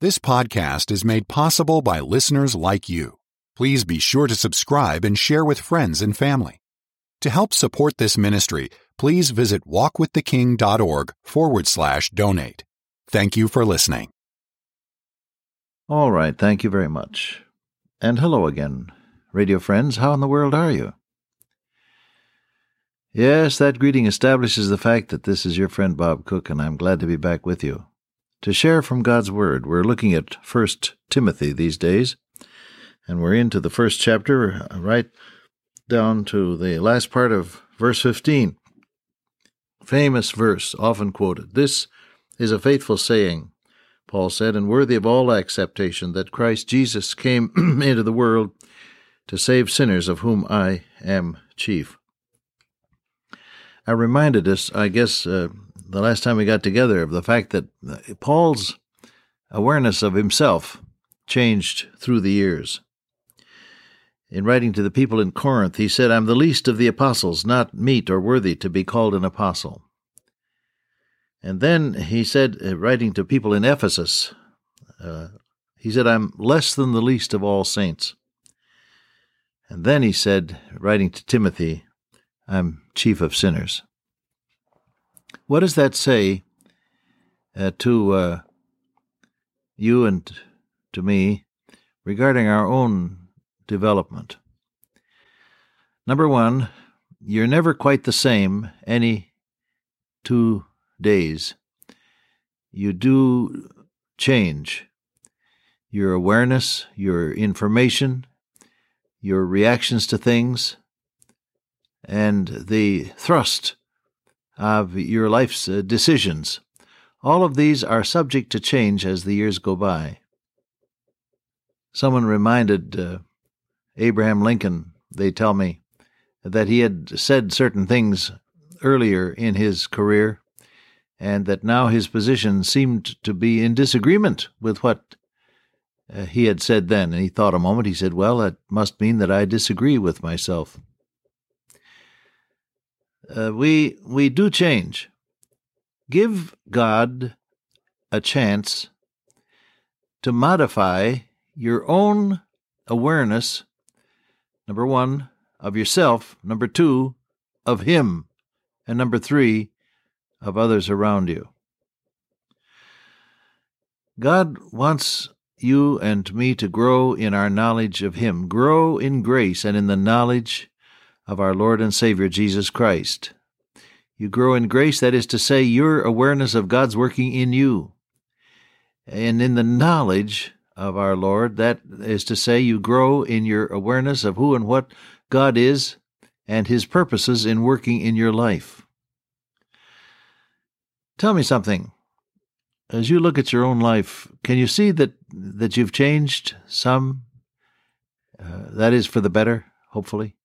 This podcast is made possible by listeners like you. Please be sure to subscribe and share with friends and family. To help support this ministry, please visit walkwiththeking.org forward slash donate. Thank you for listening. All right, thank you very much. And hello again, radio friends. How in the world are you? Yes, that greeting establishes the fact that this is your friend Bob Cook, and I'm glad to be back with you. To share from God's Word, we're looking at First Timothy these days, and we're into the first chapter, right down to the last part of verse 15. Famous verse, often quoted. This is a faithful saying, Paul said, and worthy of all acceptation, that Christ Jesus came into the world to save sinners, of whom I am chief. I reminded us, I guess, uh, the last time we got together, of the fact that uh, Paul's awareness of himself changed through the years. In writing to the people in Corinth, he said, I'm the least of the apostles, not meet or worthy to be called an apostle. And then he said, uh, writing to people in Ephesus, uh, he said, I'm less than the least of all saints. And then he said, writing to Timothy, I'm chief of sinners. What does that say uh, to uh, you and to me regarding our own development? Number one, you're never quite the same any two days. You do change. Your awareness, your information, your reactions to things, and the thrust of your life's uh, decisions. All of these are subject to change as the years go by. Someone reminded uh, Abraham Lincoln, they tell me, that he had said certain things earlier in his career, and that now his position seemed to be in disagreement with what uh, he had said then. And he thought a moment, he said, Well, that must mean that I disagree with myself uh, we we do change. Give God a chance to modify your own awareness. Number one of yourself. Number two of Him, and number three of others around you. God wants you and me to grow in our knowledge of Him, grow in grace and in the knowledge of our Lord and Savior Jesus Christ. You grow in grace, that is to say, your awareness of God's working in you. And in the knowledge of our Lord, that is to say, you grow in your awareness of who and what God is and His purposes in working in your life. Tell me something. As you look at your own life, can you see that, that you've changed some? Uh, that is for the better, hopefully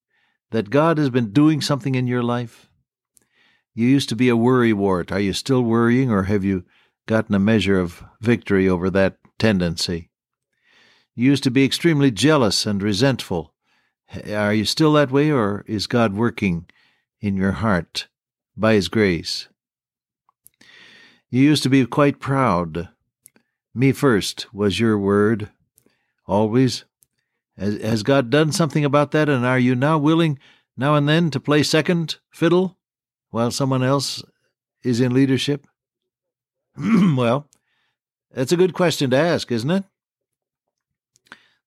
that God has been doing something in your life? You used to be a worrywart. Are you still worrying, or have you gotten a measure of victory over that tendency? You used to be extremely jealous and resentful. Are you still that way, or is God working in your heart by His grace? You used to be quite proud. Me first was your word, always. Has, has God done something about that, and are you now willing, now and then, to play second fiddle while someone else is in leadership? well, that's a good question to ask, isn't it?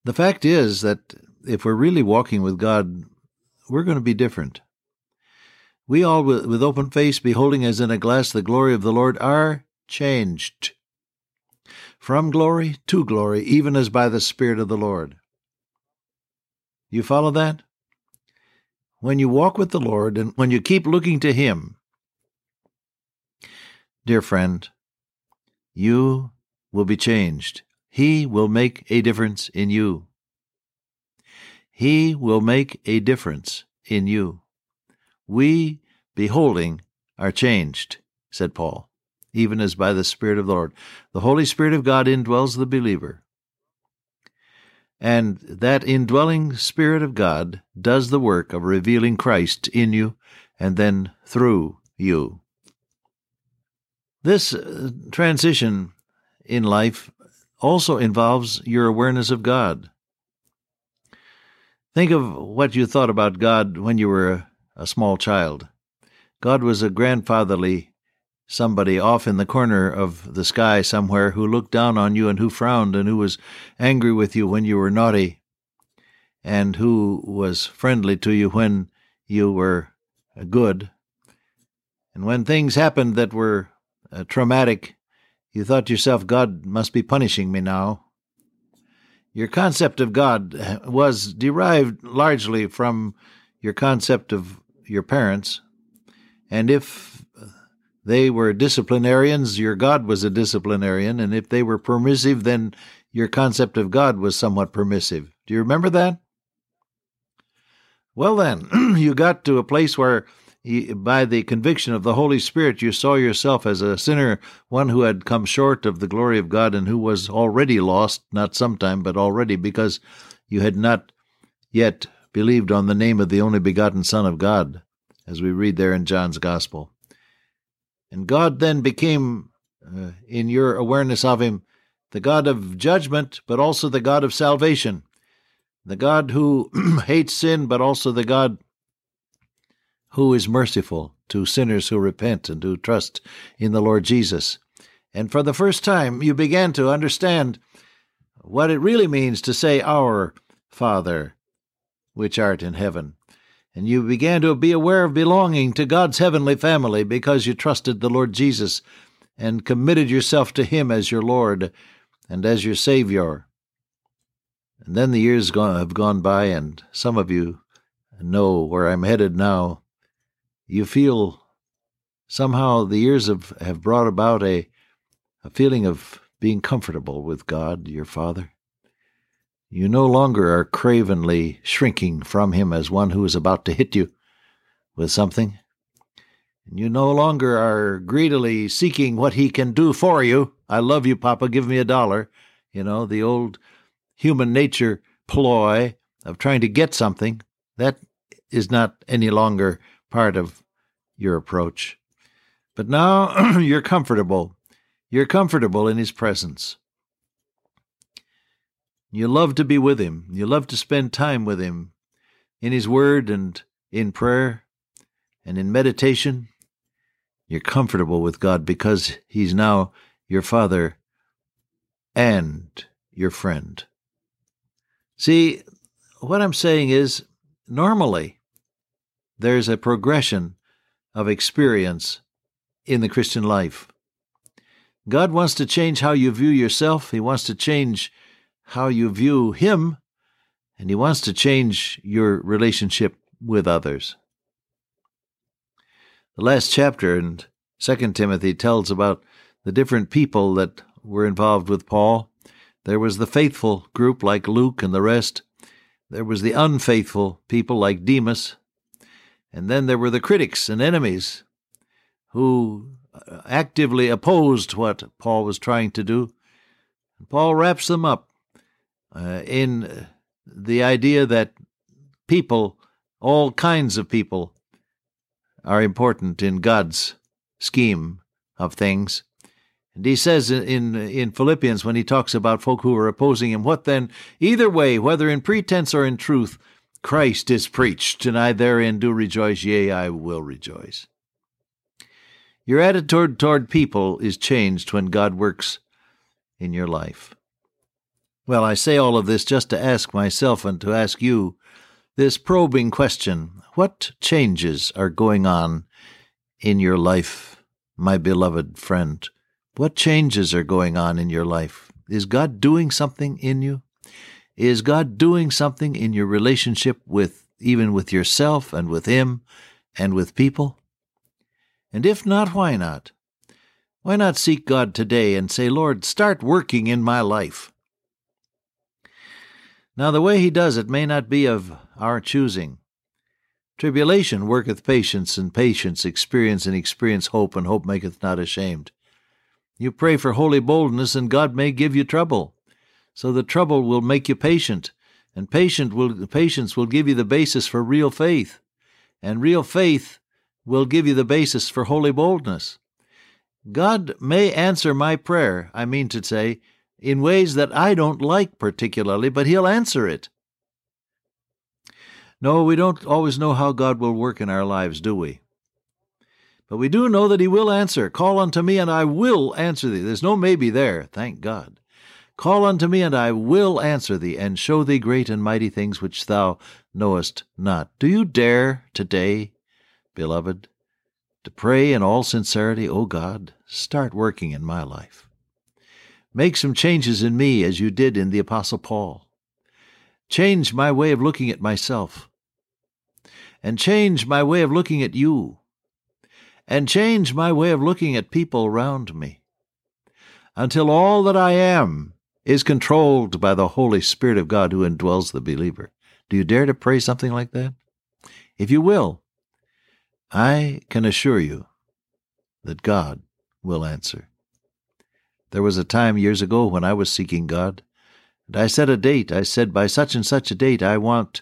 The fact is that if we're really walking with God, we're going to be different. We all, with open face, beholding as in a glass the glory of the Lord, are changed from glory to glory, even as by the Spirit of the Lord. You follow that? When you walk with the Lord and when you keep looking to Him, dear friend, you will be changed. He will make a difference in you. He will make a difference in you. We, beholding, are changed, said Paul, even as by the Spirit of the Lord. The Holy Spirit of God indwells the believer. And that indwelling Spirit of God does the work of revealing Christ in you and then through you. This uh, transition in life also involves your awareness of God. Think of what you thought about God when you were a, a small child. God was a grandfatherly somebody off in the corner of the sky somewhere who looked down on you and who frowned and who was angry with you when you were naughty and who was friendly to you when you were good. And when things happened that were uh, traumatic, you thought to yourself, God must be punishing me now. Your concept of God uh, was derived largely from your concept of your parents. And if they were disciplinarians, your God was a disciplinarian. And if they were permissive, then your concept of God was somewhat permissive. Do you remember that? Well, then, you got to a place where, by the conviction of the Holy Spirit, you saw yourself as a sinner, one who had come short of the glory of God and who was already lost, not sometime, but already, because you had not yet believed on the name of the only begotten Son of God, as we read there in John's Gospel. And God then became, uh, in your awareness of Him, the God of judgment, but also the God of salvation. The God who hates sin, but also the God who is merciful to sinners who repent and who trust in the Lord Jesus. And for the first time, you began to understand what it really means to say, Our Father, which art in heaven and you began to be aware of belonging to God's heavenly family because you trusted the Lord Jesus and committed yourself to Him as your Lord and as your Savior. And then the years have gone by, and some of you know where I'm headed now. You feel somehow the years have, have brought about a, a feeling of being comfortable with God, your Father. You no longer are cravenly shrinking from him as one who is about to hit you with something. And you no longer are greedily seeking what he can do for you. I love you, Papa, give me a dollar. You know, the old human nature ploy of trying to get something. That is not any longer part of your approach. But now you're comfortable. You're comfortable in his presence. You love to be with Him. You love to spend time with Him in His Word and in prayer and in meditation. You're comfortable with God because He's now your Father and your friend. See, what I'm saying is normally there's a progression of experience in the Christian life. God wants to change how you view yourself. He wants to change how you view Him, and He wants to change your relationship with others. The last chapter in 2 Timothy tells about the different people that were involved with Paul. There was the faithful group like Luke and the rest. There was the unfaithful people like Demas. And then there were the critics and enemies who uh, actively opposed what Paul was trying to do. And Paul wraps them up uh, in the idea that people, all kinds of people, are important in God's scheme of things. And he says in in Philippians when he talks about folk who are opposing him, what then? Either way, whether in pretense or in truth, Christ is preached, and I therein do rejoice, yea, I will rejoice. Your attitude toward people is changed when God works in your life. Well, I say all of this just to ask myself and to ask you this probing question What changes are going on in your life, my beloved friend? What changes are going on in your life? Is God doing something in you? Is God doing something in your relationship with even with yourself and with Him and with people? And if not, why not? Why not seek God today and say, Lord, start working in my life? Now the way he does it may not be of our choosing. Tribulation worketh patience, and patience experience, and experience hope, and hope maketh not ashamed. You pray for holy boldness, and God may give you trouble. So the trouble will make you patient, and patient will, patience will give you the basis for real faith, and real faith will give you the basis for holy boldness. God may answer my prayer, I mean to say, in ways that I don't like particularly, but He'll answer it. No, we don't always know how God will work in our lives, do we? But we do know that He will answer. Call unto me, and I will answer thee. There's no maybe there, thank God. Call unto me, and I will answer thee, and show thee great and mighty things which thou knowest not. Do you dare today, beloved, to pray in all sincerity, O God, start working in my life? Make some changes in me as you did in the Apostle Paul. Change my way of looking at myself. And change my way of looking at you. And change my way of looking at people around me. Until all that I am is controlled by the Holy Spirit of God who indwells the believer. Do you dare to pray something like that? If you will, I can assure you that God will answer. There was a time years ago when I was seeking God, and I set a date. I said, by such and such a date, I want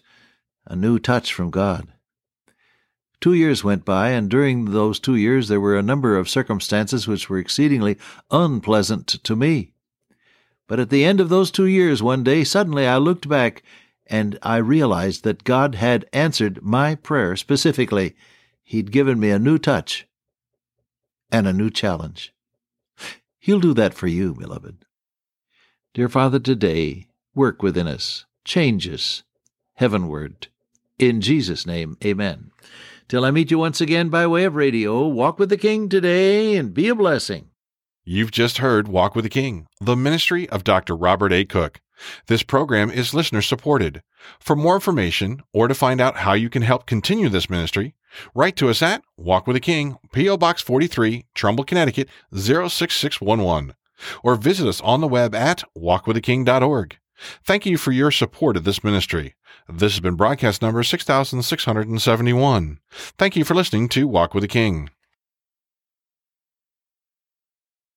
a new touch from God. Two years went by, and during those two years there were a number of circumstances which were exceedingly unpleasant to me. But at the end of those two years, one day, suddenly I looked back and I realized that God had answered my prayer specifically. He'd given me a new touch and a new challenge. He'll do that for you, beloved. Dear Father, today, work within us, change us heavenward. In Jesus' name, amen. Till I meet you once again by way of radio, walk with the King today and be a blessing. You've just heard Walk with the King, the ministry of Dr. Robert A. Cook. This program is listener supported. For more information or to find out how you can help continue this ministry, write to us at Walk with the King, P.O. Box 43, Trumbull, Connecticut 06611, or visit us on the web at walkwiththeking.org. Thank you for your support of this ministry. This has been broadcast number 6671. Thank you for listening to Walk with a King.